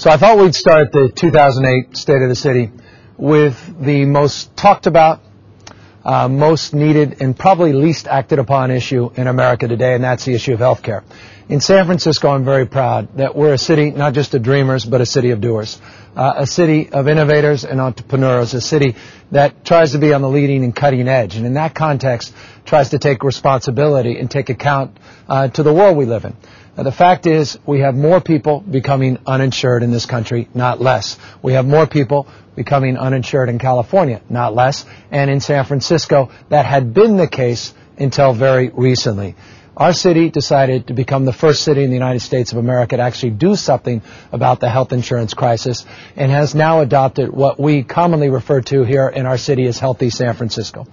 So I thought we'd start the 2008 State of the City with the most talked about, uh, most needed, and probably least acted upon issue in America today, and that's the issue of health care. In San Francisco, I'm very proud that we're a city not just of dreamers, but a city of doers. Uh, a city of innovators and entrepreneurs, a city that tries to be on the leading and cutting edge, and in that context, tries to take responsibility and take account uh, to the world we live in. The fact is, we have more people becoming uninsured in this country, not less. We have more people becoming uninsured in California, not less. And in San Francisco, that had been the case until very recently. Our city decided to become the first city in the United States of America to actually do something about the health insurance crisis and has now adopted what we commonly refer to here in our city as Healthy San Francisco.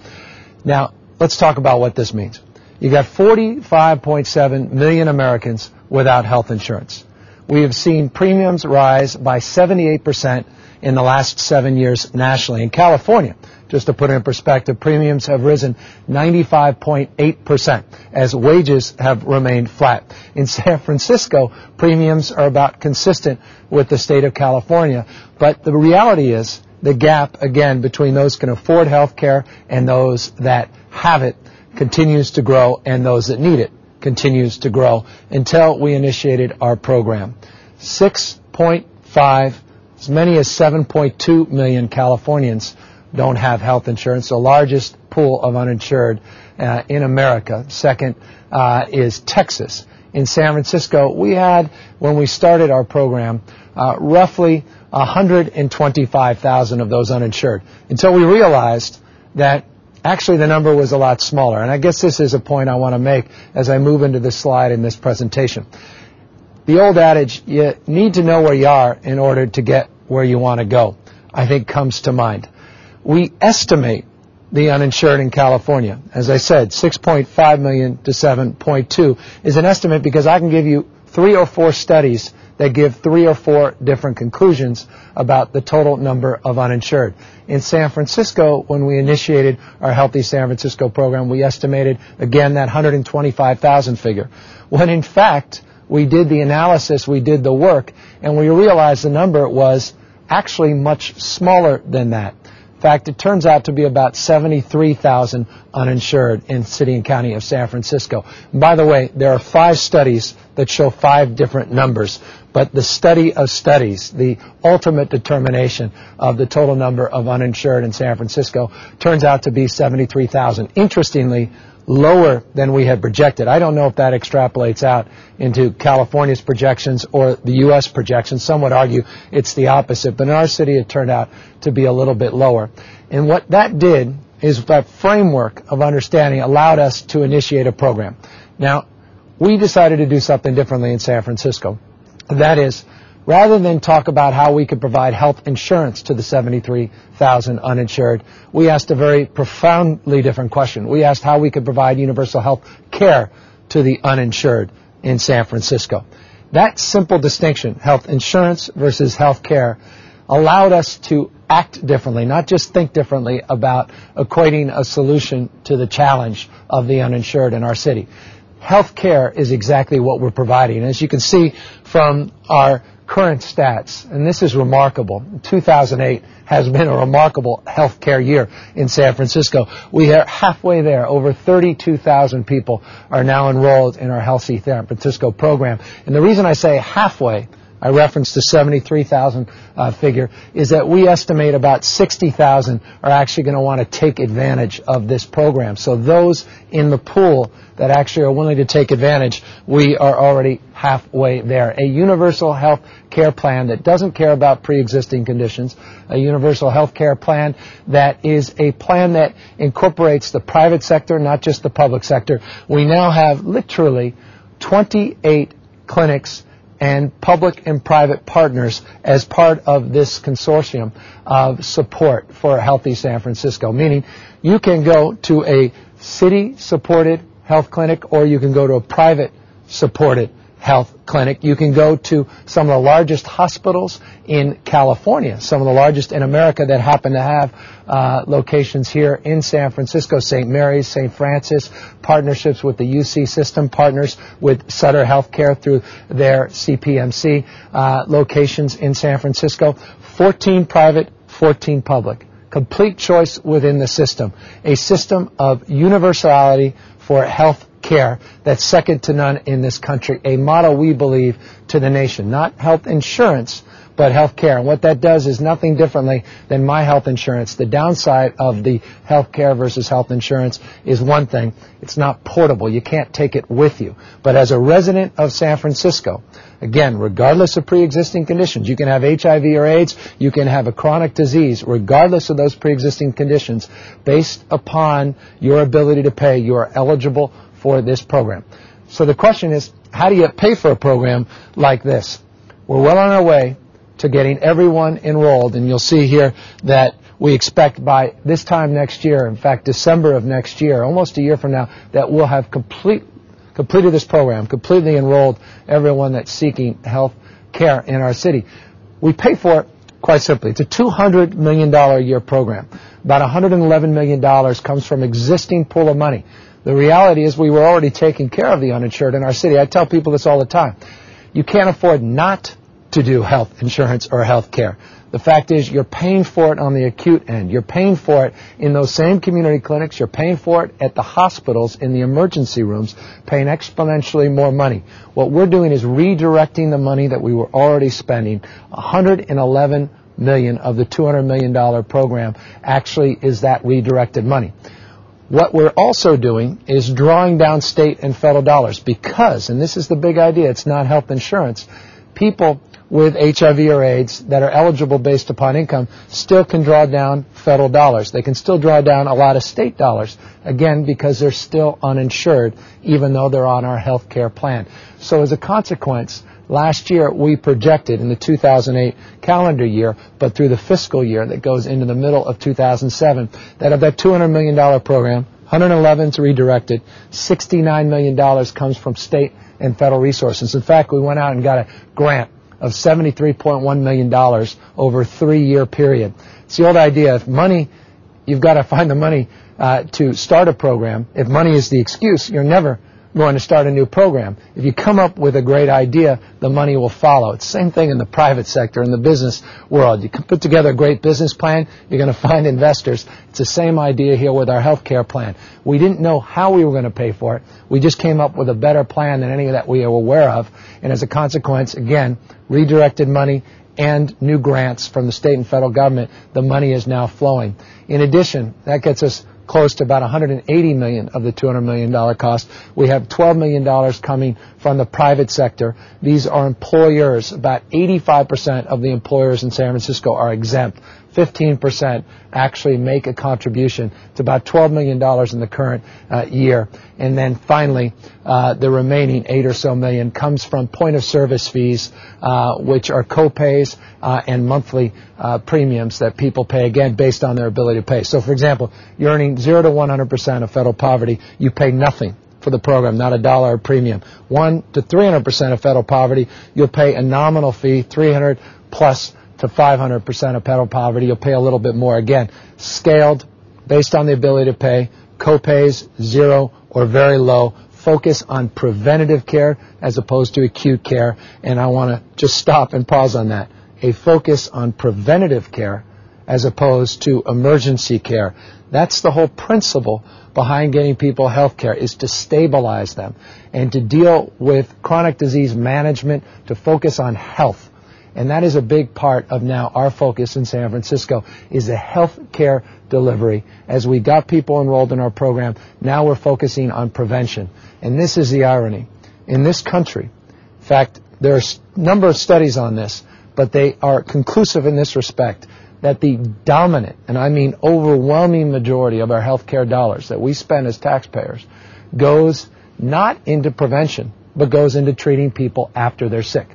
Now, let's talk about what this means. You got 45.7 million Americans without health insurance. We have seen premiums rise by 78% in the last seven years nationally. In California, just to put it in perspective, premiums have risen 95.8% as wages have remained flat. In San Francisco, premiums are about consistent with the state of California. But the reality is the gap, again, between those who can afford health care and those that have it continues to grow and those that need it continues to grow until we initiated our program. 6.5, as many as 7.2 million Californians don't have health insurance, the largest pool of uninsured uh, in America. Second uh, is Texas. In San Francisco, we had, when we started our program, uh, roughly 125,000 of those uninsured until we realized that Actually, the number was a lot smaller. And I guess this is a point I want to make as I move into this slide in this presentation. The old adage, you need to know where you are in order to get where you want to go, I think comes to mind. We estimate the uninsured in California. As I said, 6.5 million to 7.2 is an estimate because I can give you three or four studies that give three or four different conclusions about the total number of uninsured. In San Francisco, when we initiated our Healthy San Francisco program, we estimated, again, that 125,000 figure. When in fact, we did the analysis, we did the work, and we realized the number was actually much smaller than that. In fact, it turns out to be about 73,000 uninsured in city and county of San Francisco. By the way, there are five studies that show five different numbers, but the study of studies, the ultimate determination of the total number of uninsured in San Francisco turns out to be 73,000. Interestingly, lower than we had projected. I don't know if that extrapolates out into California's projections or the U.S. projections. Some would argue it's the opposite, but in our city it turned out to be a little bit lower. And what that did is that framework of understanding allowed us to initiate a program. Now, we decided to do something differently in San Francisco. That is, rather than talk about how we could provide health insurance to the 73,000 uninsured, we asked a very profoundly different question. We asked how we could provide universal health care to the uninsured in San Francisco. That simple distinction, health insurance versus health care, allowed us to act differently, not just think differently about equating a solution to the challenge of the uninsured in our city. Health care is exactly what we're providing. As you can see from our current stats, and this is remarkable. 2008 has been a remarkable healthcare year in San Francisco. We are halfway there. Over 32,000 people are now enrolled in our Healthy San Francisco program. And the reason I say halfway I referenced the 73,000 uh, figure, is that we estimate about 60,000 are actually going to want to take advantage of this program. So those in the pool that actually are willing to take advantage, we are already halfway there. A universal health care plan that doesn't care about pre-existing conditions, a universal health care plan that is a plan that incorporates the private sector, not just the public sector. We now have literally 28 clinics and public and private partners as part of this consortium of support for a healthy San Francisco. Meaning you can go to a city supported health clinic or you can go to a private supported health clinic. You can go to some of the largest hospitals in California, some of the largest in America that happen to have uh, locations here in San Francisco, St. Mary's, St. Francis, partnerships with the UC system, partners with Sutter Healthcare through their CPMC uh, locations in San Francisco. 14 private, 14 public. Complete choice within the system. A system of universality for health care that's second to none in this country. A model we believe to the nation. Not health insurance, but health care. And what that does is nothing differently than my health insurance. The downside of the health care versus health insurance is one thing. It's not portable. You can't take it with you. But as a resident of San Francisco, again, regardless of pre-existing conditions, you can have HIV or AIDS, you can have a chronic disease, regardless of those pre-existing conditions, based upon your ability to pay, you are eligible for this program. So the question is, how do you pay for a program like this? We're well on our way to getting everyone enrolled, and you'll see here that we expect by this time next year, in fact, December of next year, almost a year from now, that we'll have complete, completed this program, completely enrolled everyone that's seeking health care in our city. We pay for it quite simply. It's a $200 million a year program. About $111 million comes from existing pool of money. The reality is we were already taking care of the uninsured in our city. I tell people this all the time. You can't afford not to do health insurance or health care. The fact is you're paying for it on the acute end. You're paying for it in those same community clinics. You're paying for it at the hospitals in the emergency rooms, paying exponentially more money. What we're doing is redirecting the money that we were already spending. 111 million of the 200 million dollar program actually is that redirected money. What we're also doing is drawing down state and federal dollars because, and this is the big idea, it's not health insurance, people with HIV or AIDS that are eligible based upon income still can draw down federal dollars. They can still draw down a lot of state dollars, again, because they're still uninsured, even though they're on our health care plan. So as a consequence, Last year, we projected in the 2008 calendar year, but through the fiscal year that goes into the middle of 2007, that of that $200 million program, 111 is redirected, $69 million comes from state and federal resources. In fact, we went out and got a grant of $73.1 million over a three-year period. It's the old idea, if money, you've got to find the money uh, to start a program. If money is the excuse, you're never going to start a new program. If you come up with a great idea, the money will follow. It's the same thing in the private sector, in the business world. You can put together a great business plan, you're going to find investors. It's the same idea here with our health care plan. We didn't know how we were going to pay for it. We just came up with a better plan than any that we are aware of. And as a consequence, again, redirected money and new grants from the state and federal government, the money is now flowing. In addition, that gets us close to about 180 million of the 200 million dollar cost. We have 12 million dollars coming from the private sector. These are employers. About 85% of the employers in San Francisco are exempt. 15% actually make a contribution to about $12 million in the current uh, year. And then finally, uh, the remaining 8 or so million comes from point of service fees, uh, which are co-pays and monthly premiums that people pay, again, based on their ability to pay. So, for example, you're earning 0 to 100% of federal poverty, you pay nothing for the program, not a dollar a premium. 1 to 300% of federal poverty, you'll pay a nominal fee, 300 plus to 500% of federal poverty, you'll pay a little bit more. Again, scaled based on the ability to pay, co-pays zero or very low, focus on preventative care as opposed to acute care. And I want to just stop and pause on that. A focus on preventative care as opposed to emergency care. That's the whole principle behind getting people health care is to stabilize them and to deal with chronic disease management, to focus on health and that is a big part of now our focus in San Francisco is the health care delivery. As we got people enrolled in our program, now we're focusing on prevention. And this is the irony. In this country, in fact, there are a number of studies on this, but they are conclusive in this respect that the dominant, and I mean overwhelming majority of our health care dollars that we spend as taxpayers goes not into prevention, but goes into treating people after they're sick.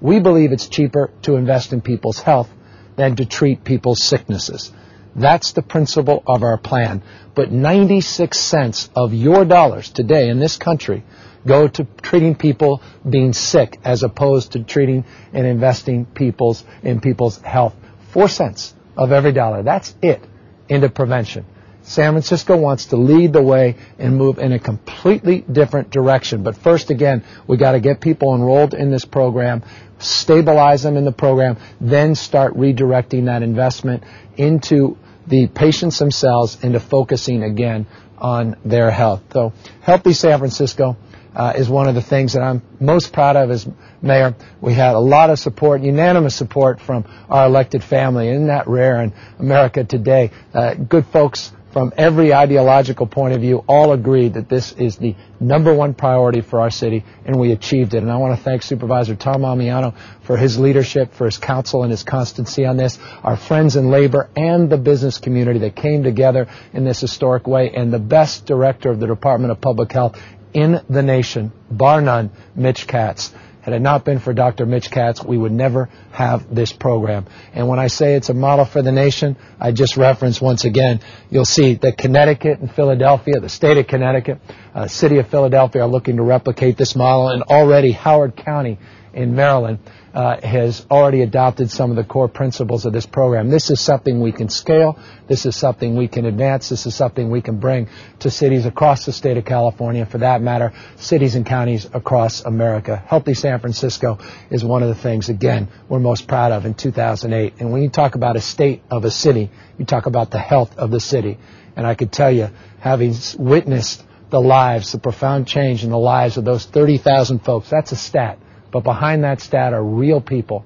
We believe it's cheaper to invest in people's health than to treat people's sicknesses. That's the principle of our plan. But 96 cents of your dollars today in this country go to treating people being sick as opposed to treating and investing people's in people's health. Four cents of every dollar. That's it into prevention. San Francisco wants to lead the way and move in a completely different direction. But first, again, we got to get people enrolled in this program, stabilize them in the program, then start redirecting that investment into the patients themselves into focusing again on their health. So, Healthy San Francisco uh, is one of the things that I'm most proud of as mayor. We had a lot of support, unanimous support from our elected family. Isn't that rare in America today? Uh, good folks from every ideological point of view all agreed that this is the number one priority for our city, and we achieved it. And I want to thank Supervisor Tom Ammiano for his leadership, for his counsel and his constancy on this, our friends in labor and the business community that came together in this historic way, and the best director of the Department of Public Health in the nation, bar none, Mitch Katz. Had it not been for Dr. Mitch Katz, we would never have this program. And when I say it's a model for the nation, I just reference once again, you'll see that Connecticut and Philadelphia, the state of Connecticut, uh, city of Philadelphia are looking to replicate this model, and already Howard County in Maryland uh, has already adopted some of the core principles of this program. This is something we can scale. This is something we can advance. This is something we can bring to cities across the state of California, for that matter, cities and counties across America. Healthy San Francisco is one of the things, again, we're most proud of in 2008. And when you talk about a state of a city, you talk about the health of the city. And I could tell you, having witnessed the lives, the profound change in the lives of those 30,000 folks, that's a stat but behind that stat are real people,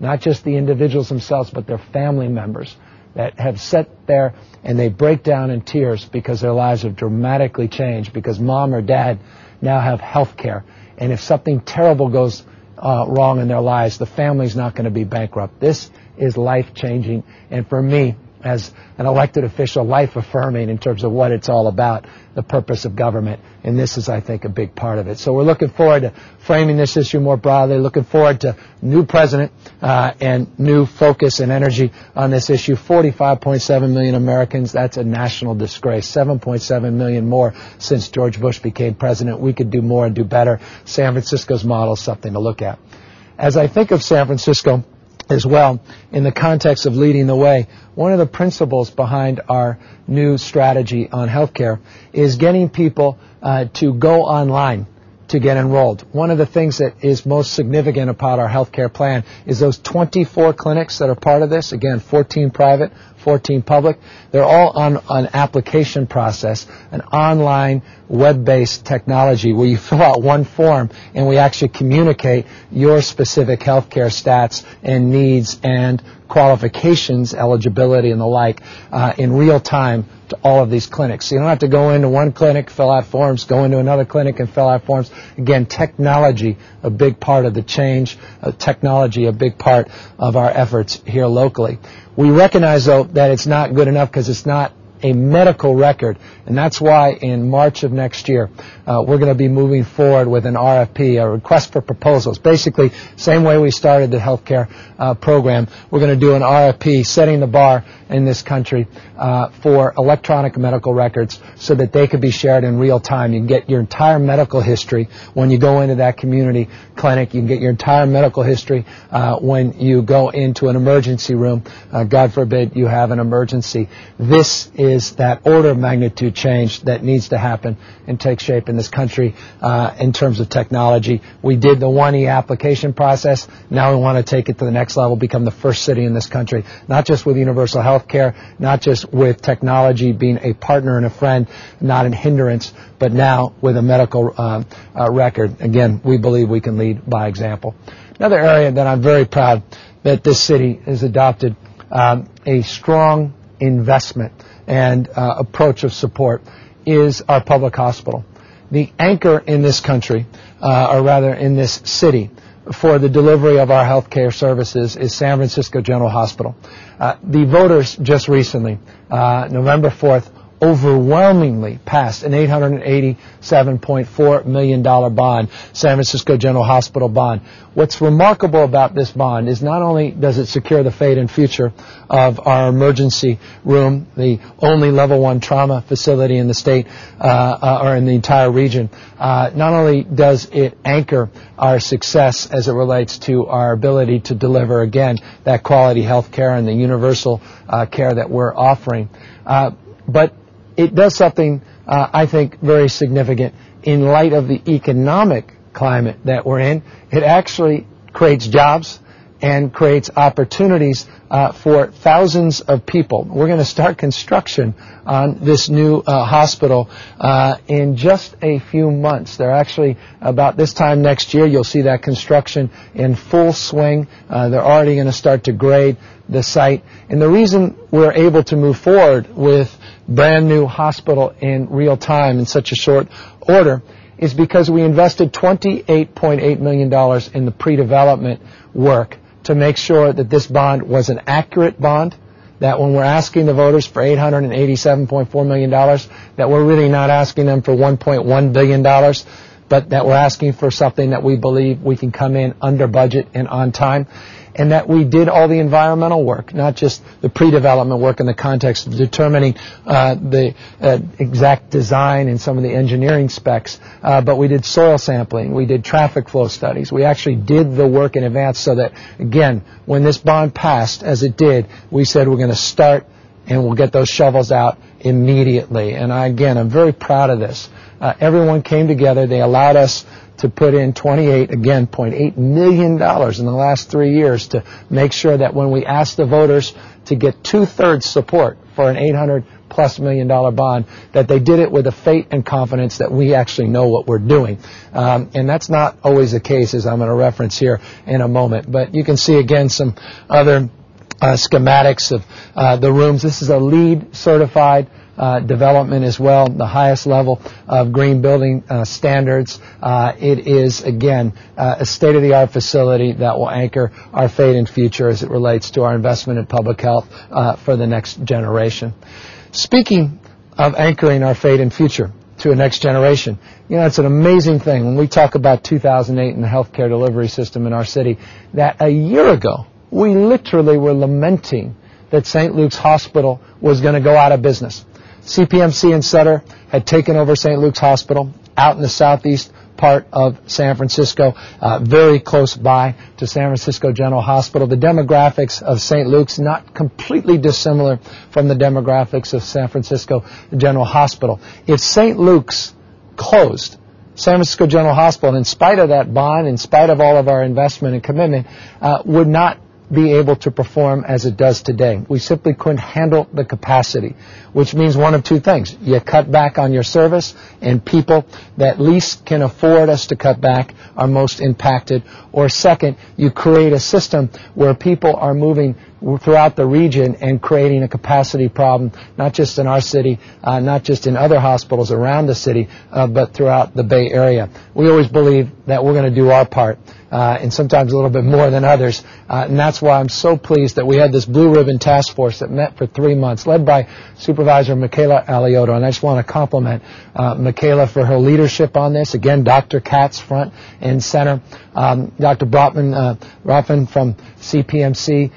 not just the individuals themselves, but their family members that have sat there and they break down in tears because their lives have dramatically changed because mom or dad now have health care. And if something terrible goes uh, wrong in their lives, the family's not going to be bankrupt. This is life changing. And for me, as an elected official, life affirming in terms of what it's all about, the purpose of government. And this is, I think, a big part of it. So we're looking forward to framing this issue more broadly, looking forward to new president uh, and new focus and energy on this issue. 45.7 million Americans, that's a national disgrace. 7.7 million more since George Bush became president. We could do more and do better. San Francisco's model is something to look at. As I think of San Francisco, as well in the context of leading the way. One of the principles behind our new strategy on healthcare is getting people uh, to go online to get enrolled. One of the things that is most significant about our healthcare plan is those 24 clinics that are part of this. Again, 14 private, 14 public. They're all on an application process, an online web-based technology where you fill out one form and we actually communicate your specific healthcare stats and needs and qualifications, eligibility, and the like uh, in real time to all of these clinics. So you don't have to go into one clinic, fill out forms, go into another clinic and fill out forms. Again, technology, a big part of the change, uh, technology, a big part of our efforts here locally. We recognize, though, that it's not good enough because it's not a medical record. And that's why in March of next year, uh, we're going to be moving forward with an RFP, a request for proposals. Basically, same way we started the healthcare uh, program, we're going to do an RFP setting the bar in this country uh, for electronic medical records so that they could be shared in real time. You can get your entire medical history when you go into that community clinic. You can get your entire medical history uh, when you go into an emergency room. Uh, God forbid you have an emergency. This is that order of magnitude change that needs to happen and take shape in this country uh, in terms of technology. We did the 1E application process. Now we want to take it to the next level, become the first city in this country, not just with universal health care, not just with technology being a partner and a friend, not a hindrance, but now with a medical uh, uh, record. Again, we believe we can lead by example. Another area that I'm very proud that this city has adopted um, a strong investment and uh, approach of support is our public hospital. The anchor in this country, uh, or rather in this city, for the delivery of our health care services is San Francisco General Hospital. Uh, the voters just recently, uh, November 4th, overwhelmingly passed an $887.4 million bond, San Francisco General Hospital bond. What's remarkable about this bond is not only does it secure the fate and future of our emergency room, the only level one trauma facility in the state uh, uh, or in the entire region, uh, not only does it anchor our success as it relates to our ability to deliver again that quality health care and the universal uh, care that we're offering, uh, but it does something uh, I think very significant in light of the economic climate that we're in. It actually creates jobs and creates opportunities uh, for thousands of people. We're going to start construction on this new uh, hospital uh, in just a few months. They're actually about this time next year. You'll see that construction in full swing. Uh, they're already going to start to grade the site. And the reason we're able to move forward with brand new hospital in real time in such a short order is because we invested $28.8 million in the pre-development work to make sure that this bond was an accurate bond, that when we're asking the voters for $887.4 million, that we're really not asking them for $1.1 billion, but that we're asking for something that we believe we can come in under budget and on time and that we did all the environmental work, not just the pre-development work in the context of determining uh, the uh, exact design and some of the engineering specs, uh, but we did soil sampling, we did traffic flow studies, we actually did the work in advance so that, again, when this bond passed, as it did, we said we're going to start and we'll get those shovels out immediately. And I, again, I'm very proud of this. Uh, everyone came together. They allowed us to put in 28, again, $0.8 million in the last three years to make sure that when we asked the voters to get two-thirds support for an 800 plus million dollar bond, that they did it with a faith and confidence that we actually know what we're doing. Um, and that's not always the case, as I'm going to reference here in a moment. But you can see again some other schematics of uh, the rooms. This is a LEED certified uh, development as well, the highest level of green building uh, standards. Uh, it is, again, uh, a state-of-the-art facility that will anchor our fate and future as it relates to our investment in public health uh, for the next generation. Speaking of anchoring our fate and future to a next generation, you know, it's an amazing thing when we talk about 2008 and the healthcare delivery system in our city that a year ago, we literally were lamenting that St. Luke's Hospital was going to go out of business. CPMC and Sutter had taken over St. Luke's Hospital out in the southeast part of San Francisco, uh, very close by to San Francisco General Hospital. The demographics of St. Luke's not completely dissimilar from the demographics of San Francisco General Hospital. If St. Luke's closed, San Francisco General Hospital, in spite of that bond, in spite of all of our investment and commitment, uh, would not be able to perform as it does today. We simply couldn't handle the capacity, which means one of two things. You cut back on your service, and people that least can afford us to cut back are most impacted. Or second, you create a system where people are moving throughout the region and creating a capacity problem, not just in our city, uh, not just in other hospitals around the city, uh, but throughout the Bay Area. We always believe that we're going to do our part. Uh, and sometimes a little bit more than others. Uh, and that's why I'm so pleased that we had this blue ribbon task force that met for three months, led by Supervisor Michela Alioto. And I just want to compliment uh, Michela for her leadership on this. Again, Dr. Katz front and center. Um, Dr. Brotman, uh, from CPMC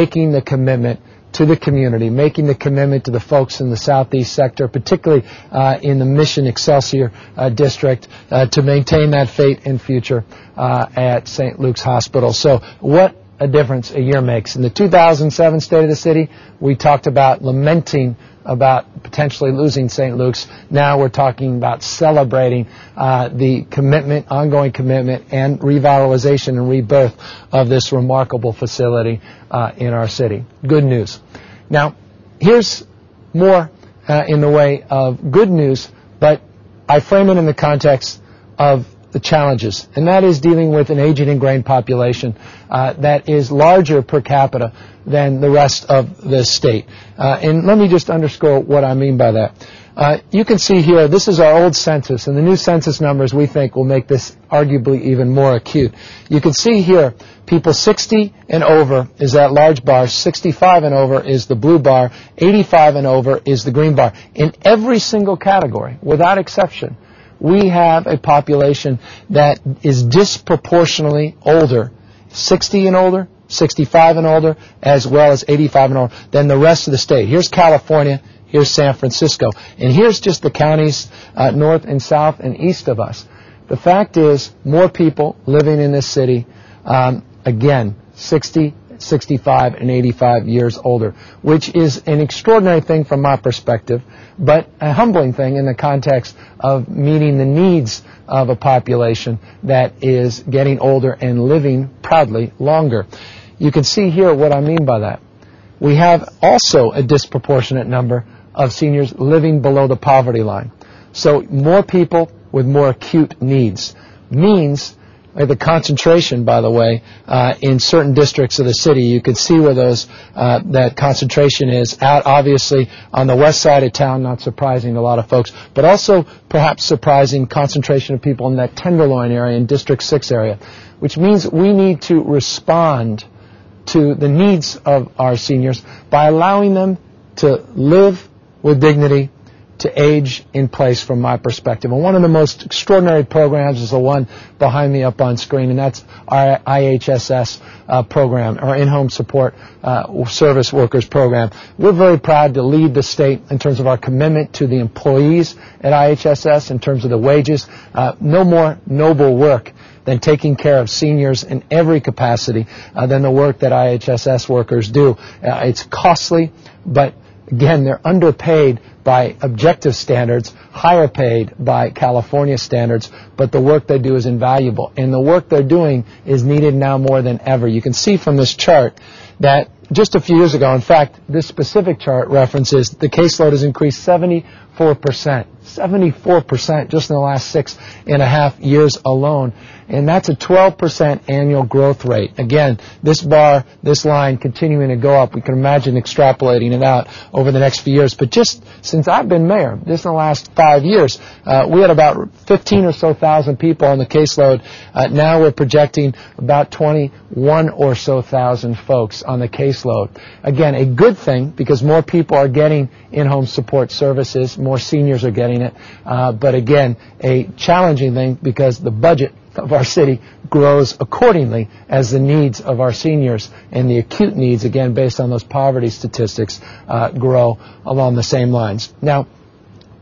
making the commitment to the community, making the commitment to the folks in the southeast sector, particularly uh, in the Mission Excelsior uh, district, uh, to maintain that fate and future uh, at St. Luke's Hospital. So, what a difference a year makes. In the 2007 State of the City, we talked about lamenting about potentially losing St. Luke's. Now we're talking about celebrating uh, the commitment, ongoing commitment, and revitalization and rebirth of this remarkable facility uh, in our city. Good news. Now, here's more uh, in the way of good news, but I frame it in the context of the challenges, and that is dealing with an aging and ingrained population uh, that is larger per capita than the rest of the state. Uh, and let me just underscore what I mean by that. Uh, you can see here, this is our old census, and the new census numbers we think will make this arguably even more acute. You can see here, people 60 and over is that large bar, 65 and over is the blue bar, 85 and over is the green bar. In every single category, without exception, we have a population that is disproportionately older, 60 and older, 65 and older, as well as 85 and older, than the rest of the state. Here's California, Here's San Francisco. And here's just the counties uh, north and south and east of us. The fact is, more people living in this city, um, again, 60, 65, and 85 years older, which is an extraordinary thing from my perspective, but a humbling thing in the context of meeting the needs of a population that is getting older and living proudly longer. You can see here what I mean by that. We have also a disproportionate number of seniors living below the poverty line. So more people with more acute needs means the concentration, by the way, uh, in certain districts of the city. You can see where those uh, that concentration is out, obviously on the west side of town, not surprising a lot of folks, but also perhaps surprising concentration of people in that Tenderloin area, in District 6 area, which means we need to respond to the needs of our seniors by allowing them to live with dignity to age in place from my perspective. And one of the most extraordinary programs is the one behind me up on screen, and that's our IHSS uh, program, our in-home support uh, service workers program. We're very proud to lead the state in terms of our commitment to the employees at IHSS in terms of the wages. Uh, no more noble work than taking care of seniors in every capacity uh, than the work that IHSS workers do. Uh, it's costly, but Again, they're underpaid by objective standards, higher paid by California standards, but the work they do is invaluable. And the work they're doing is needed now more than ever. You can see from this chart that just a few years ago, in fact, this specific chart references the caseload has increased 74%. 74% just in the last six and a half years alone and that's a 12% annual growth rate. Again, this bar, this line continuing to go up. We can imagine extrapolating it out over the next few years. But just since I've been mayor, just in the last five years, uh, we had about 15 or so thousand people on the caseload. Uh, now we're projecting about 21 or so thousand folks on the caseload. Again, a good thing because more people are getting in-home support services, more seniors are getting it. Uh, but again, a challenging thing because the budget of our city grows accordingly as the needs of our seniors and the acute needs, again, based on those poverty statistics, uh, grow along the same lines. Now,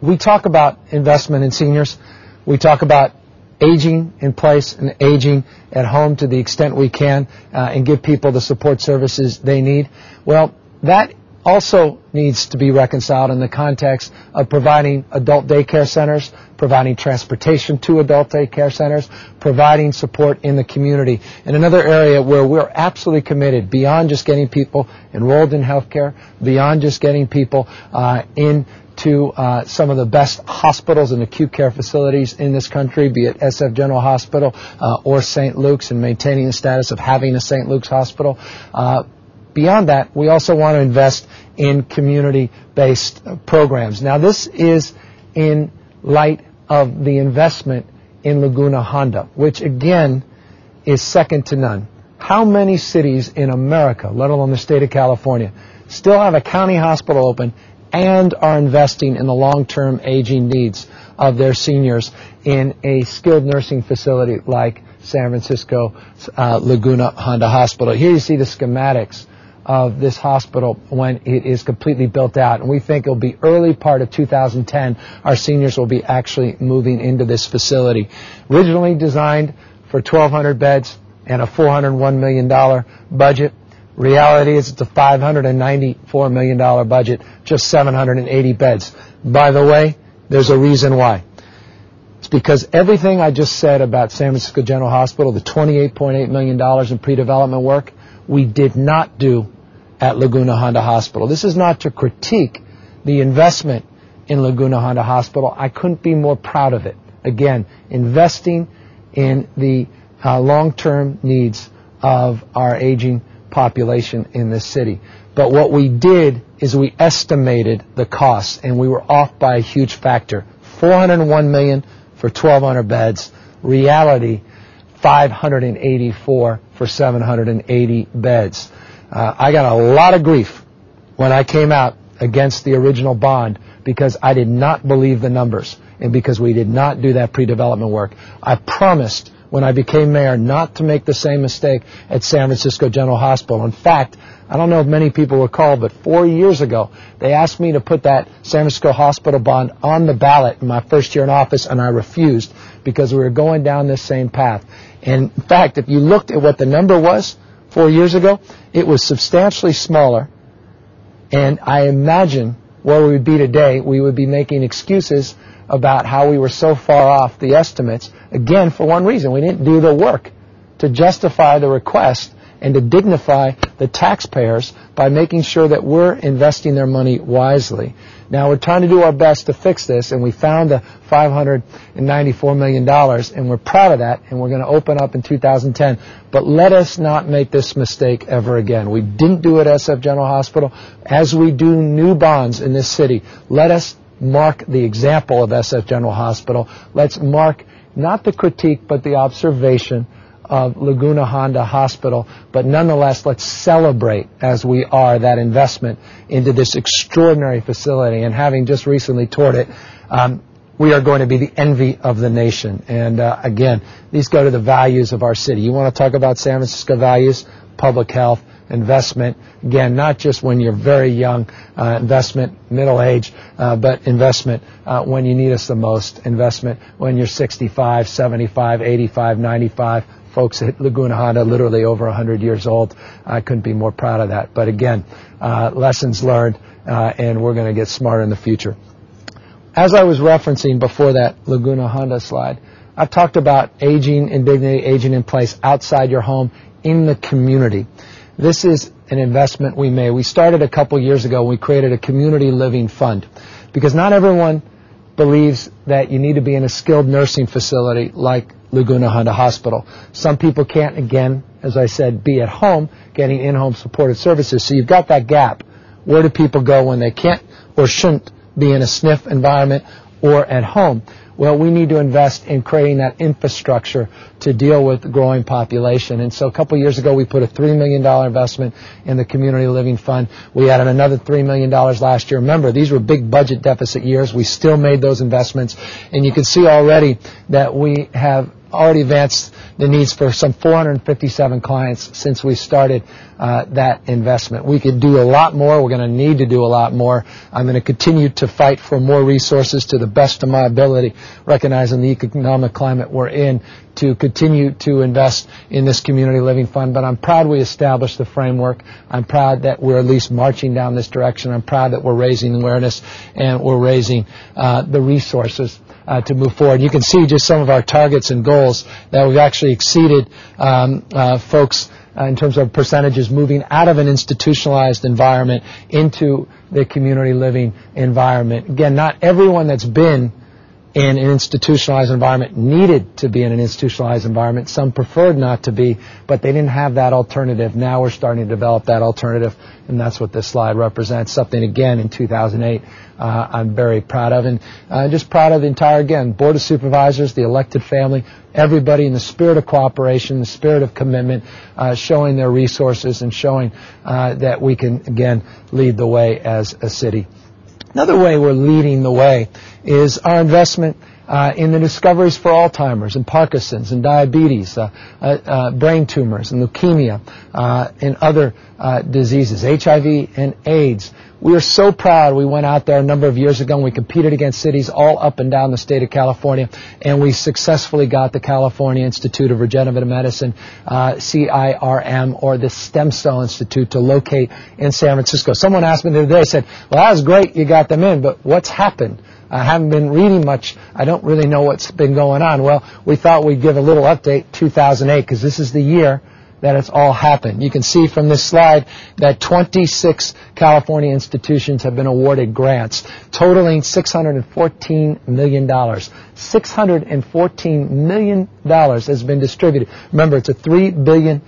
we talk about investment in seniors. We talk about aging in place and aging at home to the extent we can uh, and give people the support services they need. Well, that also needs to be reconciled in the context of providing adult daycare centers, providing transportation to adult daycare centers, providing support in the community. And another area where we're absolutely committed beyond just getting people enrolled in healthcare, beyond just getting people uh, into uh, some of the best hospitals and acute care facilities in this country, be it SF General Hospital uh, or St. Luke's, and maintaining the status of having a St. Luke's hospital. Uh, beyond that, we also want to invest in community-based programs. Now, this is in light of the investment in Laguna Honda, which again is second to none. How many cities in America, let alone the state of California, still have a county hospital open and are investing in the long-term aging needs of their seniors in a skilled nursing facility like San Francisco uh, Laguna Honda Hospital. Here you see the schematics of this hospital when it is completely built out. And we think it'll be early part of 2010, our seniors will be actually moving into this facility. Originally designed for 1,200 beds and a $401 million budget. Reality is it's a $594 million budget, just 780 beds. By the way, there's a reason why. It's because everything I just said about San Francisco General Hospital, the $28.8 million in pre-development work, we did not do at Laguna Honda Hospital. This is not to critique the investment in Laguna Honda Hospital. I couldn't be more proud of it. Again, investing in the uh, long-term needs of our aging population in this city. But what we did is we estimated the costs, and we were off by a huge factor. 401 million for 1,200 beds. Reality, 584 for 780 beds. Uh, I got a lot of grief when I came out against the original bond because I did not believe the numbers and because we did not do that pre-development work. I promised when I became mayor not to make the same mistake at San Francisco General Hospital. In fact, I don't know if many people recall, but four years ago, they asked me to put that San Francisco Hospital bond on the ballot in my first year in office, and I refused because we were going down this same path. And in fact, if you looked at what the number was four years ago, it was substantially smaller. And I imagine where we would be today, we would be making excuses about how we were so far off the estimates. Again, for one reason, we didn't do the work to justify the request and to dignify the taxpayers by making sure that we're investing their money wisely. Now we're trying to do our best to fix this, and we found the $594 million, and we're proud of that, and we're going to open up in 2010. But let us not make this mistake ever again. We didn't do it at SF General Hospital. As we do new bonds in this city, let us mark the example of SF General Hospital. Let's mark not the critique, but the observation of Laguna Honda Hospital, but nonetheless, let's celebrate as we are that investment into this extraordinary facility. And having just recently toured it, um, we are going to be the envy of the nation. And uh, again, these go to the values of our city. You want to talk about San Francisco values? Public health, investment. Again, not just when you're very young, uh, investment, middle age, uh, but investment uh, when you need us the most. Investment when you're 65, 75, 85, 95. Folks at Laguna Honda, literally over 100 years old. I couldn't be more proud of that. But again, uh, lessons learned, uh, and we're going to get smarter in the future. As I was referencing before that Laguna Honda slide, I've talked about aging in dignity, aging in place outside your home in the community. This is an investment we made. We started a couple years ago. We created a community living fund because not everyone believes that you need to be in a skilled nursing facility like Laguna Honda Hospital. Some people can't, again, as I said, be at home getting in-home supported services. So you've got that gap. Where do people go when they can't or shouldn't be in a SNF environment or at home? Well, we need to invest in creating that infrastructure to deal with the growing population. And so a couple years ago, we put a $3 million investment in the Community Living Fund. We added another $3 million last year. Remember, these were big budget deficit years. We still made those investments. And you can see already that we have already advanced the needs for some 457 clients since we started uh, that investment. We could do a lot more. We're going to need to do a lot more. I'm going to continue to fight for more resources to the best of my ability, recognizing the economic climate we're in to continue to invest in this community living fund. But I'm proud we established the framework. I'm proud that we're at least marching down this direction. I'm proud that we're raising awareness and we're raising uh, the resources uh, to move forward. You can see just some of our targets and goals that we've actually exceeded um, uh, folks uh, in terms of percentages moving out of an institutionalized environment into the community living environment. Again, not everyone that's been in an institutionalized environment needed to be in an institutionalized environment. Some preferred not to be, but they didn't have that alternative. Now we're starting to develop that alternative, and that's what this slide represents. Something again in 2008 uh, I'm very proud of, and uh, just proud of the entire again board of supervisors, the elected family, everybody in the spirit of cooperation, the spirit of commitment, uh, showing their resources and showing uh, that we can again lead the way as a city. Another way we're leading the way is our investment uh, in the discoveries for Alzheimer's and Parkinson's and diabetes, uh, uh, uh brain tumors and leukemia uh, and other uh, diseases, HIV and AIDS. We are so proud. We went out there a number of years ago and we competed against cities all up and down the state of California and we successfully got the California Institute of Regenerative Medicine, uh, CIRM, or the Stem Cell Institute to locate in San Francisco. Someone asked me the other day, said, well, that was great you got them in, but what's happened? I haven't been reading much. I don't really know what's been going on. Well, we thought we'd give a little update 2008 because this is the year that it's all happened. You can see from this slide that 26 California institutions have been awarded grants totaling $614 million. $614 million has been distributed. Remember, it's a $3 billion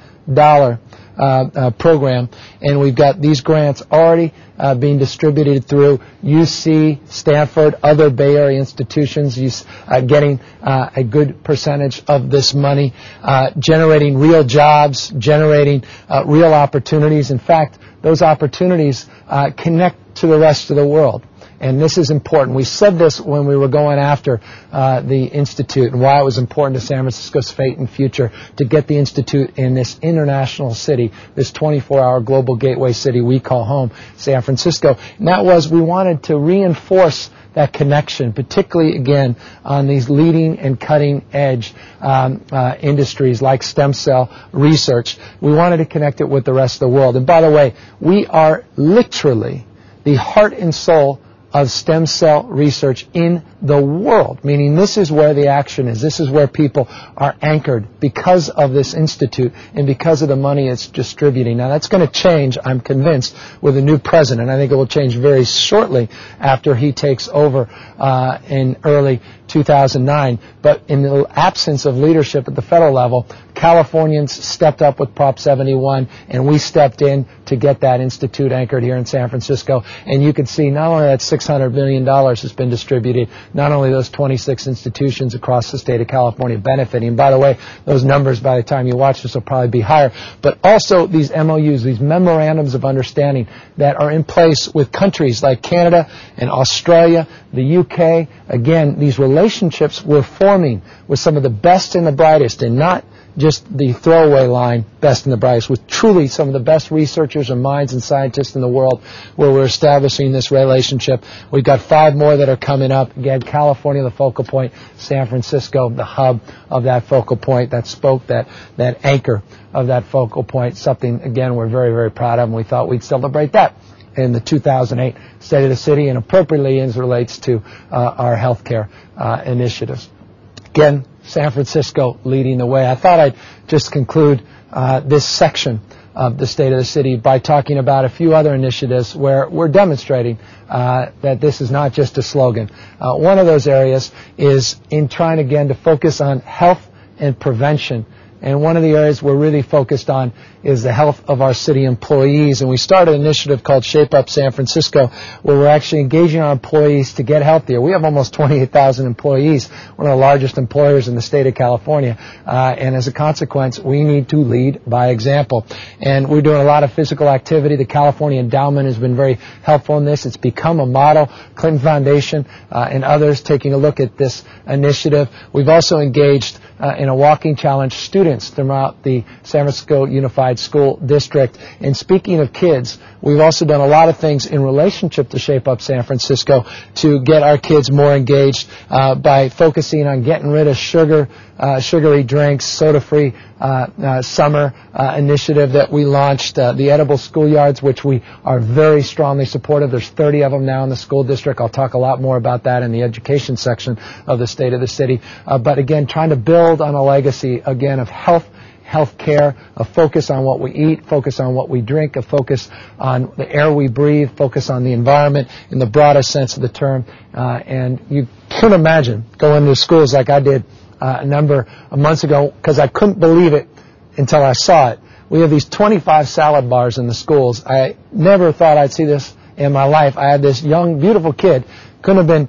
program, and we've got these grants already uh, being distributed through UC, Stanford, other Bay Area institutions, uh, getting uh, a good percentage of this money, uh, generating real jobs, generating uh, real opportunities. In fact, those opportunities uh, connect to the rest of the world. And this is important. We said this when we were going after uh, the Institute and why it was important to San Francisco's fate and future to get the Institute in this international city, this 24-hour global gateway city we call home, San Francisco. And that was we wanted to reinforce that connection, particularly again on these leading and cutting edge um, uh, industries like stem cell research. We wanted to connect it with the rest of the world. And by the way, we are literally the heart and soul of stem cell research in the world, meaning this is where the action is. This is where people are anchored because of this institute and because of the money it's distributing. Now that's going to change, I'm convinced, with a new president. I think it will change very shortly after he takes over uh, in early 2009. But in the absence of leadership at the federal level, Californians stepped up with Prop 71, and we stepped in to get that institute anchored here in San Francisco. And you can see not only that $600 million has been distributed, not only those 26 institutions across the state of California benefiting. By the way, those numbers by the time you watch this will probably be higher, but also these MOUs, these memorandums of understanding that are in place with countries like Canada and Australia, the UK. Again, these relationships we're forming with some of the best and the brightest and not just the throwaway line, best and the brightest, with truly some of the best researchers and minds and scientists in the world where we're establishing this relationship. We've got five more that are coming up. Again, California, the focal point, San Francisco, the hub of that focal point, that spoke, that, that anchor of that focal point, something, again, we're very, very proud of, and we thought we'd celebrate that in the 2008 State of the City and appropriately as relates to uh, our healthcare uh, initiatives. Again, San Francisco leading the way. I thought I'd just conclude uh, this section of the state of the city by talking about a few other initiatives where we're demonstrating uh, that this is not just a slogan. Uh, one of those areas is in trying again to focus on health and prevention and one of the areas we're really focused on is the health of our city employees. And we started an initiative called Shape Up San Francisco, where we're actually engaging our employees to get healthier. We have almost 28,000 employees, one of the largest employers in the state of California. Uh, and as a consequence, we need to lead by example. And we're doing a lot of physical activity. The California Endowment has been very helpful in this. It's become a model. Clinton Foundation uh, and others taking a look at this initiative. We've also engaged uh, in a walking challenge students throughout the San Francisco Unified School District. And speaking of kids, we've also done a lot of things in relationship to Shape Up San Francisco to get our kids more engaged uh, by focusing on getting rid of sugar, uh, sugary drinks, soda-free uh, uh, summer uh, initiative that we launched, the edible schoolyards, which we are very strongly supportive. There's 30 of them now in the school district. I'll talk a lot more about that in the education section of the state of the city. but again, trying to build on a legacy again of health health care, a focus on what we eat, focus on what we drink, a focus on the air we breathe, focus on the environment in the broadest sense of the term. Uh, and you can imagine going to schools like I did uh, a number of months ago because I couldn't believe it until I saw it. We have these 25 salad bars in the schools. I never thought I'd see this in my life. I had this young, beautiful kid, couldn't have been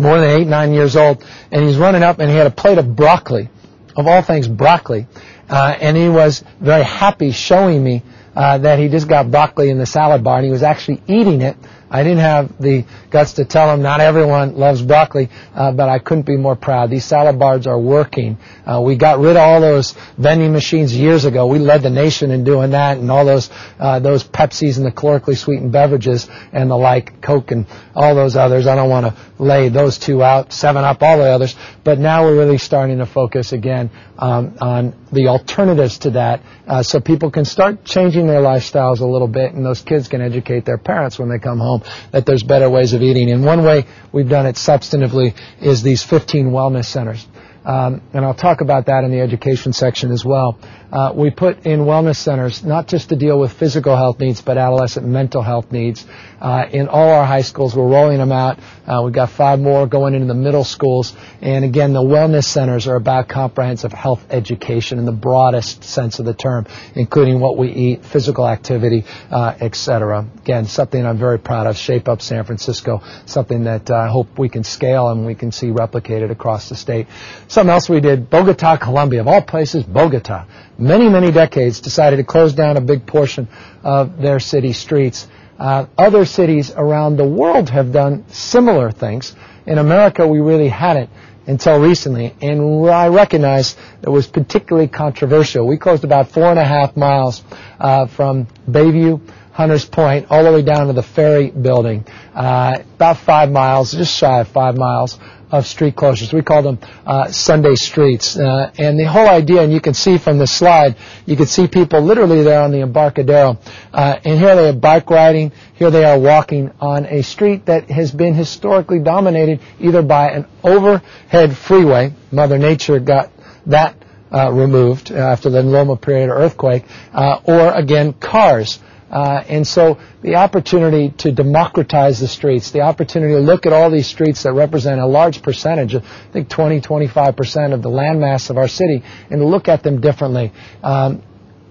more than eight, nine years old, and he's running up and he had a plate of broccoli, of all things broccoli, uh, and he was very happy showing me uh, that he just got broccoli in the salad bar and he was actually eating it I didn't have the guts to tell him not everyone loves broccoli, uh, but I couldn't be more proud. These salad bars are working. Uh, we got rid of all those vending machines years ago. We led the nation in doing that, and all those uh, those Pepsis and the calorically sweetened beverages and the like, Coke and all those others. I don't want to lay those two out, Seven Up, all the others. But now we're really starting to focus again um, on the alternatives to that, uh, so people can start changing their lifestyles a little bit, and those kids can educate their parents when they come home that there's better ways of eating. And one way we've done it substantively is these 15 wellness centers. um, and I'll talk about that in the education section as well. Uh, we put in wellness centers not just to deal with physical health needs, but adolescent mental health needs. Uh, in all our high schools, we're rolling them out. Uh, we've got five more going into the middle schools. And again, the wellness centers are about comprehensive health education in the broadest sense of the term, including what we eat, physical activity, uh, etc. Again, something I'm very proud of. Shape Up San Francisco, something that I hope we can scale and we can see replicated across the state. Something else we did, Bogota, Colombia, of all places, Bogota. Many, many decades decided to close down a big portion of their city streets. Uh, other cities around the world have done similar things. In America, we really hadn't until recently, and I recognize it was particularly controversial. We closed about four and a half miles uh, from Bayview, Hunters Point, all the way down to the ferry building, uh, about five miles, just shy of five miles of street closures. We call them uh, Sunday streets. Uh, and the whole idea, and you can see from the slide, you can see people literally there on the Embarcadero. Uh, and here they are bike riding. Here they are walking on a street that has been historically dominated either by an overhead freeway. Mother Nature got that uh, removed after the Loma Prieta earthquake, uh, or again, cars. Uh, and so the opportunity to democratize the streets, the opportunity to look at all these streets that represent a large percentage, I think 20, 25% of the landmass of our city, and look at them differently, um,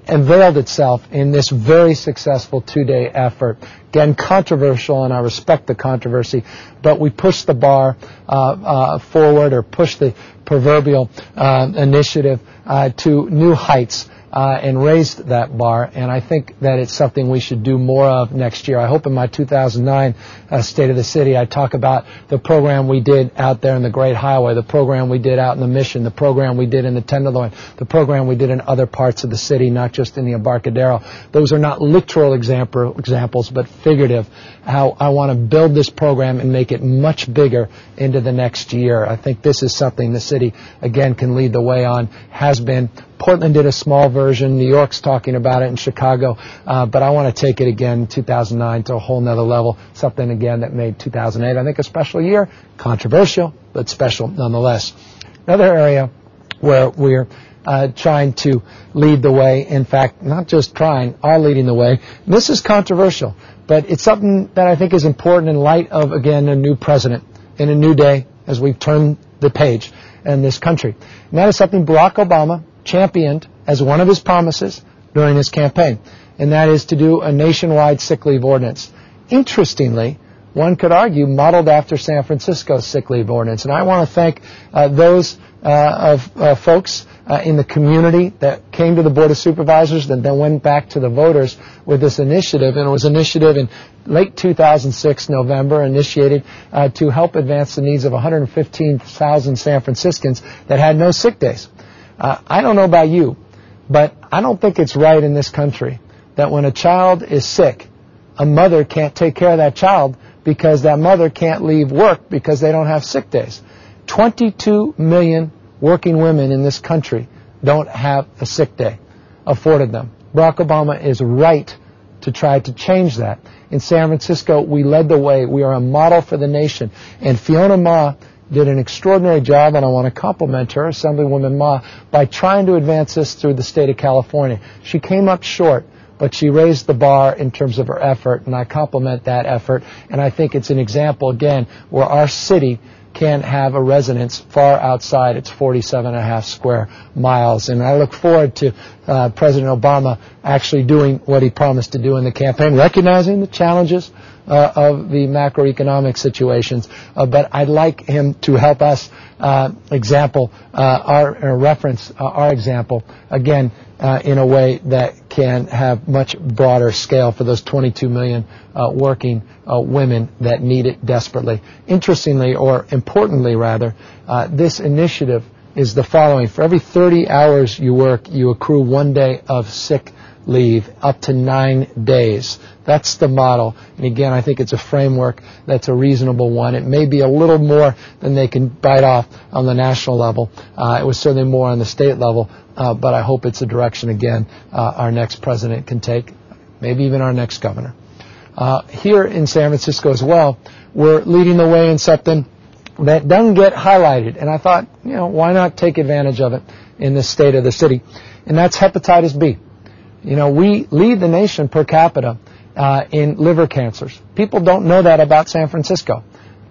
unveiled itself in this very successful two-day effort. Again, controversial, and I respect the controversy, but we pushed the bar uh, uh, forward or pushed the proverbial uh, initiative uh, to new heights uh, and raised that bar. And I think that it's something we should do more of next year. I hope in my 2009 uh, State of the City, I talk about the program we did out there in the Great Highway, the program we did out in the Mission, the program we did in the Tenderloin, the program we did in other parts of the city, not just in the Embarcadero. Those are not literal example, examples, but figurative. How I want to build this program and make it much bigger into the next year. I think this is something the city, again, can lead the way on, has been Portland did a small version. New York's talking about it in Chicago. Uh, but I want to take it again 2009 to a whole nother level. Something again that made 2008, I think, a special year. Controversial, but special nonetheless. Another area where we're uh, trying to lead the way. In fact, not just trying, are leading the way. This is controversial, but it's something that I think is important in light of, again, a new president in a new day as we turn the page in this country. And that is something Barack Obama championed as one of his promises during his campaign, and that is to do a nationwide sick leave ordinance. Interestingly, one could argue modeled after San Francisco's sick leave ordinance. And I want to thank uh, those uh, of uh, folks uh, in the community that came to the Board of Supervisors and then went back to the voters with this initiative. And it was an initiative in late 2006, November, initiated uh, to help advance the needs of 115,000 San Franciscans that had no sick days. Uh, I don't know about you, but I don't think it's right in this country that when a child is sick, a mother can't take care of that child because that mother can't leave work because they don't have sick days. 22 million working women in this country don't have a sick day afforded them. Barack Obama is right to try to change that. In San Francisco, we led the way. We are a model for the nation. And Fiona Ma did an extraordinary job, and I want to compliment her, Assemblywoman Ma, by trying to advance this through the state of California. She came up short, but she raised the bar in terms of her effort, and I compliment that effort. And I think it's an example, again, where our city can have a residence far outside its 47 and a half square miles. And I look forward to uh, President Obama actually doing what he promised to do in the campaign, recognizing the challenges uh, of the macroeconomic situations. Uh, but I'd like him to help us uh, example uh, our reference uh, our example again in a way that can have much broader scale for those 22 million uh, working uh, women that need it desperately. Interestingly, or importantly rather, uh, this initiative is the following. For every 30 hours you work, you accrue one day of sick leave up to nine days. That's the model. And again, I think it's a framework that's a reasonable one. It may be a little more than they can bite off on the national level. Uh, it was certainly more on the state level, uh, but I hope it's a direction, again, uh, our next president can take, maybe even our next governor. Uh, here in San Francisco as well, we're leading the way in something that doesn't get highlighted. And I thought, you know, why not take advantage of it in the state of the city? And that's hepatitis B. You know, we lead the nation per capita uh, in liver cancers. People don't know that about San Francisco.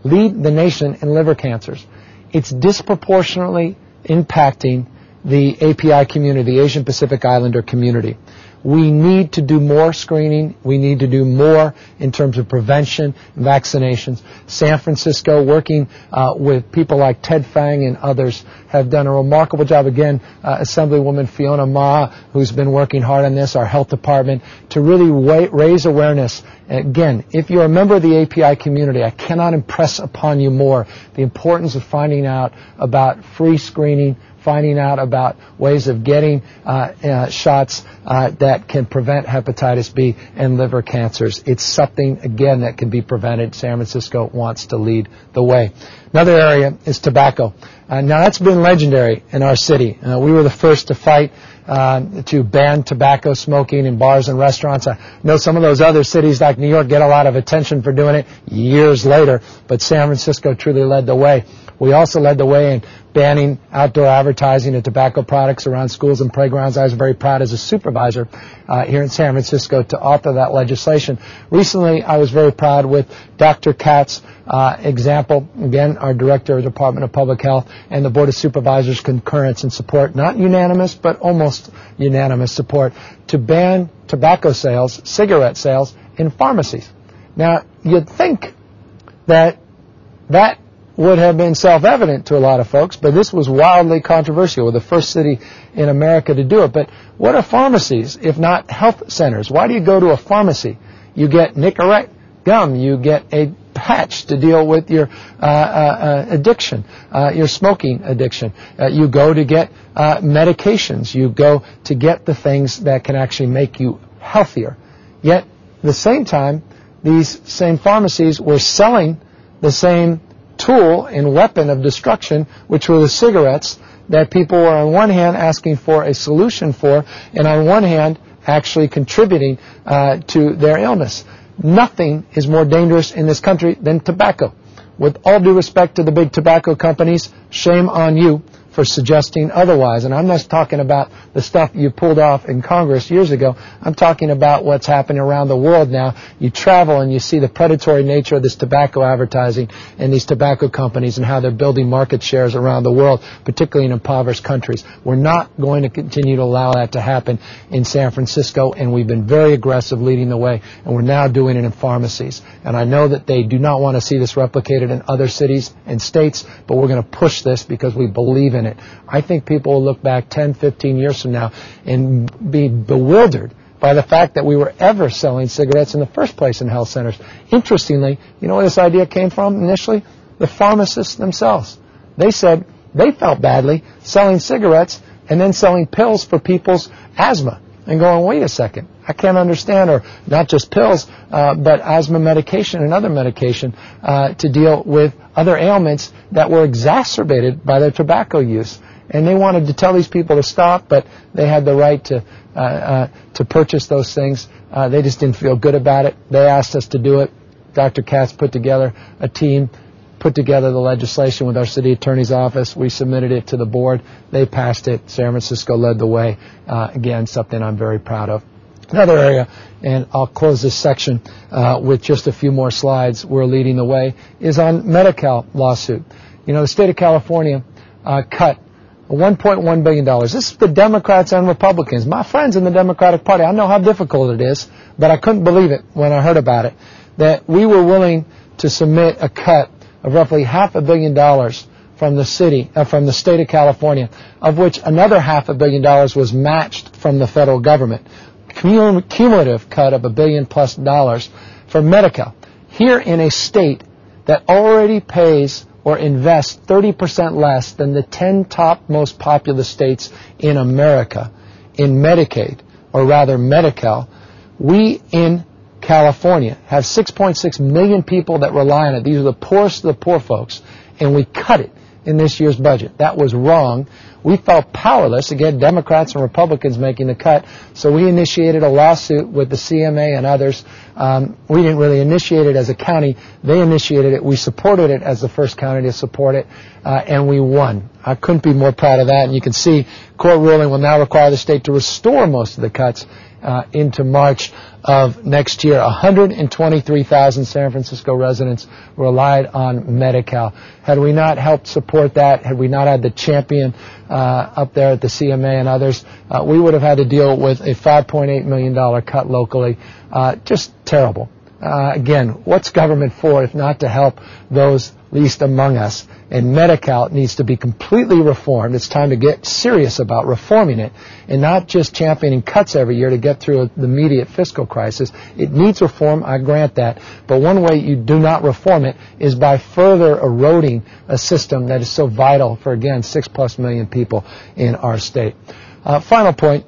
Lead the nation in liver cancers. It's disproportionately impacting the API community, the Asian Pacific Islander community. We need to do more screening. We need to do more in terms of prevention vaccinations. San Francisco, working uh, with people like Ted Fang and others, have done a remarkable job. Again, uh, Assemblywoman Fiona Ma, who's been working hard on this, our health department, to really raise awareness. Again, if you're a member of the API community, I cannot impress upon you more the importance of finding out about free screening, finding out about ways of getting uh, uh, shots uh, that can prevent hepatitis B and liver cancers. It's something, again, that can be prevented. San Francisco wants to lead the way. Another area is tobacco. Uh, now, that's been legendary in our city. Uh, we were the first to fight uh, to ban tobacco smoking in bars and restaurants. I know some of those other cities like New York get a lot of attention for doing it years later, but San Francisco truly led the way. We also led the way in banning outdoor advertising of tobacco products around schools and playgrounds. I was very proud as a supervisor uh, here in San Francisco to author that legislation. Recently, I was very proud with Dr. Katz' uh, example, again, our director of the Department of Public Health and the Board of Supervisors concurrence and support, not unanimous, but almost unanimous support, to ban tobacco sales, cigarette sales in pharmacies. Now, you'd think that that would have been self-evident to a lot of folks, but this was wildly controversial. We're the first city in America to do it. But what are pharmacies if not health centers? Why do you go to a pharmacy? You get Nicorette gum. You get a patch to deal with your uh, uh, uh addiction, uh, your smoking addiction. Uh, you go to get uh, medications. You go to get the things that can actually make you healthier. Yet, at the same time, these same pharmacies were selling the same tool and weapon of destruction, which were the cigarettes that people were on one hand asking for a solution for, and on one hand actually contributing uh, to their illness. Nothing is more dangerous in this country than tobacco. With all due respect to the big tobacco companies, shame on you for suggesting otherwise. And I'm not talking about the stuff you pulled off in Congress years ago. I'm talking about what's happening around the world now. You travel and you see the predatory nature of this tobacco advertising and these tobacco companies and how they're building market shares around the world, particularly in impoverished countries. We're not going to continue to allow that to happen in San Francisco, and we've been very aggressive leading the way, and we're now doing it in pharmacies. And I know that they do not want to see this replicated in other cities and states, but we're going to push this because we believe in it. I think people will look back 10, 15 years from now and be bewildered by the fact that we were ever selling cigarettes in the first place in health centers. Interestingly, you know where this idea came from initially? The pharmacists themselves. They said they felt badly selling cigarettes and then selling pills for people's asthma and going, wait a second, I can't understand, or not just pills, uh, but asthma medication and other medication uh, to deal with other ailments that were exacerbated by their tobacco use. And they wanted to tell these people to stop, but they had the right to uh, uh to purchase those things. Uh, they just didn't feel good about it. They asked us to do it. Dr. Katz put together a team put together the legislation with our city attorney's office. We submitted it to the board. They passed it. San Francisco led the way. Uh, again, something I'm very proud of. Another area, and I'll close this section uh, with just a few more slides. We're leading the way is on Medi-Cal lawsuit. You know, the state of California uh, cut 1.1 billion dollars. This is the Democrats and Republicans. My friends in the Democratic Party. I know how difficult it is, but I couldn't believe it when I heard about it. That we were willing to submit a cut of roughly half a billion dollars from the city, uh, from the state of California, of which another half a billion dollars was matched from the federal government. Cumulative cut of a billion plus dollars for Medi-Cal. Here in a state that already pays or invests 30% less than the 10 top most populous states in America in Medicaid, or rather Medi-Cal, we in California have 6.6 million people that rely on it. These are the poorest of the poor folks, and we cut it in this year's budget. That was wrong. We felt powerless, again, Democrats and Republicans making the cut, so we initiated a lawsuit with the CMA and others. Um, we didn't really initiate it as a county. They initiated it. We supported it as the first county to support it, uh, and we won. I couldn't be more proud of that, and you can see court ruling will now require the state to restore most of the cuts uh, into March of next year. 123,000 San Francisco residents relied on Medi-Cal. Had we not helped support that, had we not had the champion uh, up there at the CMA and others, uh, we would have had to deal with a $5.8 million cut locally. Uh, just terrible. Uh, again, what's government for if not to help those least among us? And Medi-Cal needs to be completely reformed. It's time to get serious about reforming it and not just championing cuts every year to get through the immediate fiscal crisis. It needs reform, I grant that. But one way you do not reform it is by further eroding a system that is so vital for, again, six plus million people in our state. Uh, final point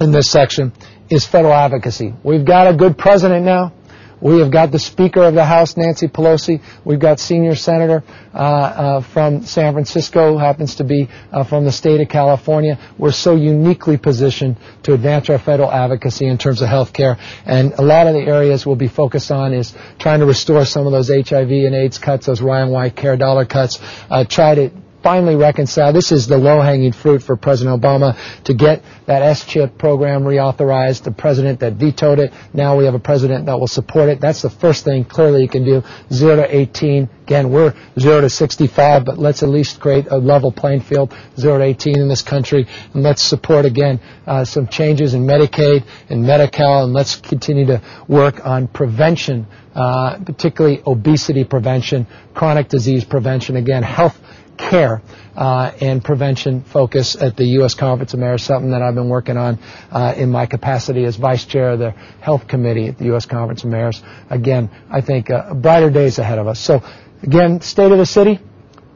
in this section is federal advocacy. We've got a good president now. We have got the Speaker of the House, Nancy Pelosi. We've got senior senator uh, uh, from San Francisco, who happens to be uh, from the state of California. We're so uniquely positioned to advance our federal advocacy in terms of health care. And a lot of the areas we'll be focused on is trying to restore some of those HIV and AIDS cuts, those Ryan White care dollar cuts, uh, try to finally reconcile. This is the low-hanging fruit for President Obama to get that S-chip program reauthorized. The president that vetoed it. Now we have a president that will support it. That's the first thing clearly you can do. Zero to 18. Again, we're zero to 65, but let's at least create a level playing field, zero to 18 in this country, and let's support again uh, some changes in Medicaid and Medi-Cal, and let's continue to work on prevention, uh, particularly obesity prevention, chronic disease prevention. Again, health care uh, and prevention focus at the U.S. Conference of Mayors, something that I've been working on uh, in my capacity as vice chair of the Health Committee at the U.S. Conference of Mayors. Again, I think uh, brighter days ahead of us. So, again, state of the city,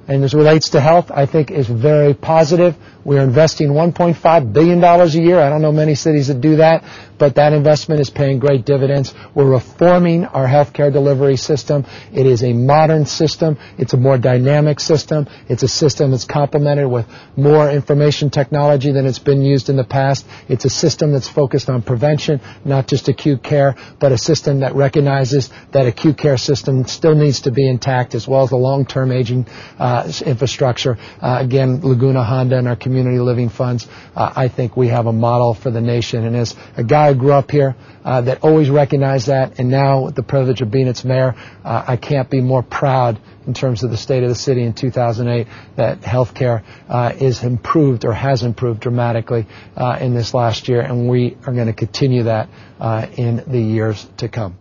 and as relates to health, I think is very positive. We're investing $1.5 billion a year. I don't know many cities that do that but that investment is paying great dividends. We're reforming our healthcare delivery system. It is a modern system. It's a more dynamic system. It's a system that's complemented with more information technology than it's been used in the past. It's a system that's focused on prevention, not just acute care, but a system that recognizes that acute care system still needs to be intact as well as the long-term aging uh, infrastructure. Uh, again, Laguna Honda and our community living funds, uh, I think we have a model for the nation. And as a guy I grew up here uh, that always recognized that, and now with the privilege of being its mayor, uh, I can't be more proud in terms of the state of the city in 2008 that healthcare uh, is improved or has improved dramatically uh, in this last year, and we are going to continue that uh, in the years to come.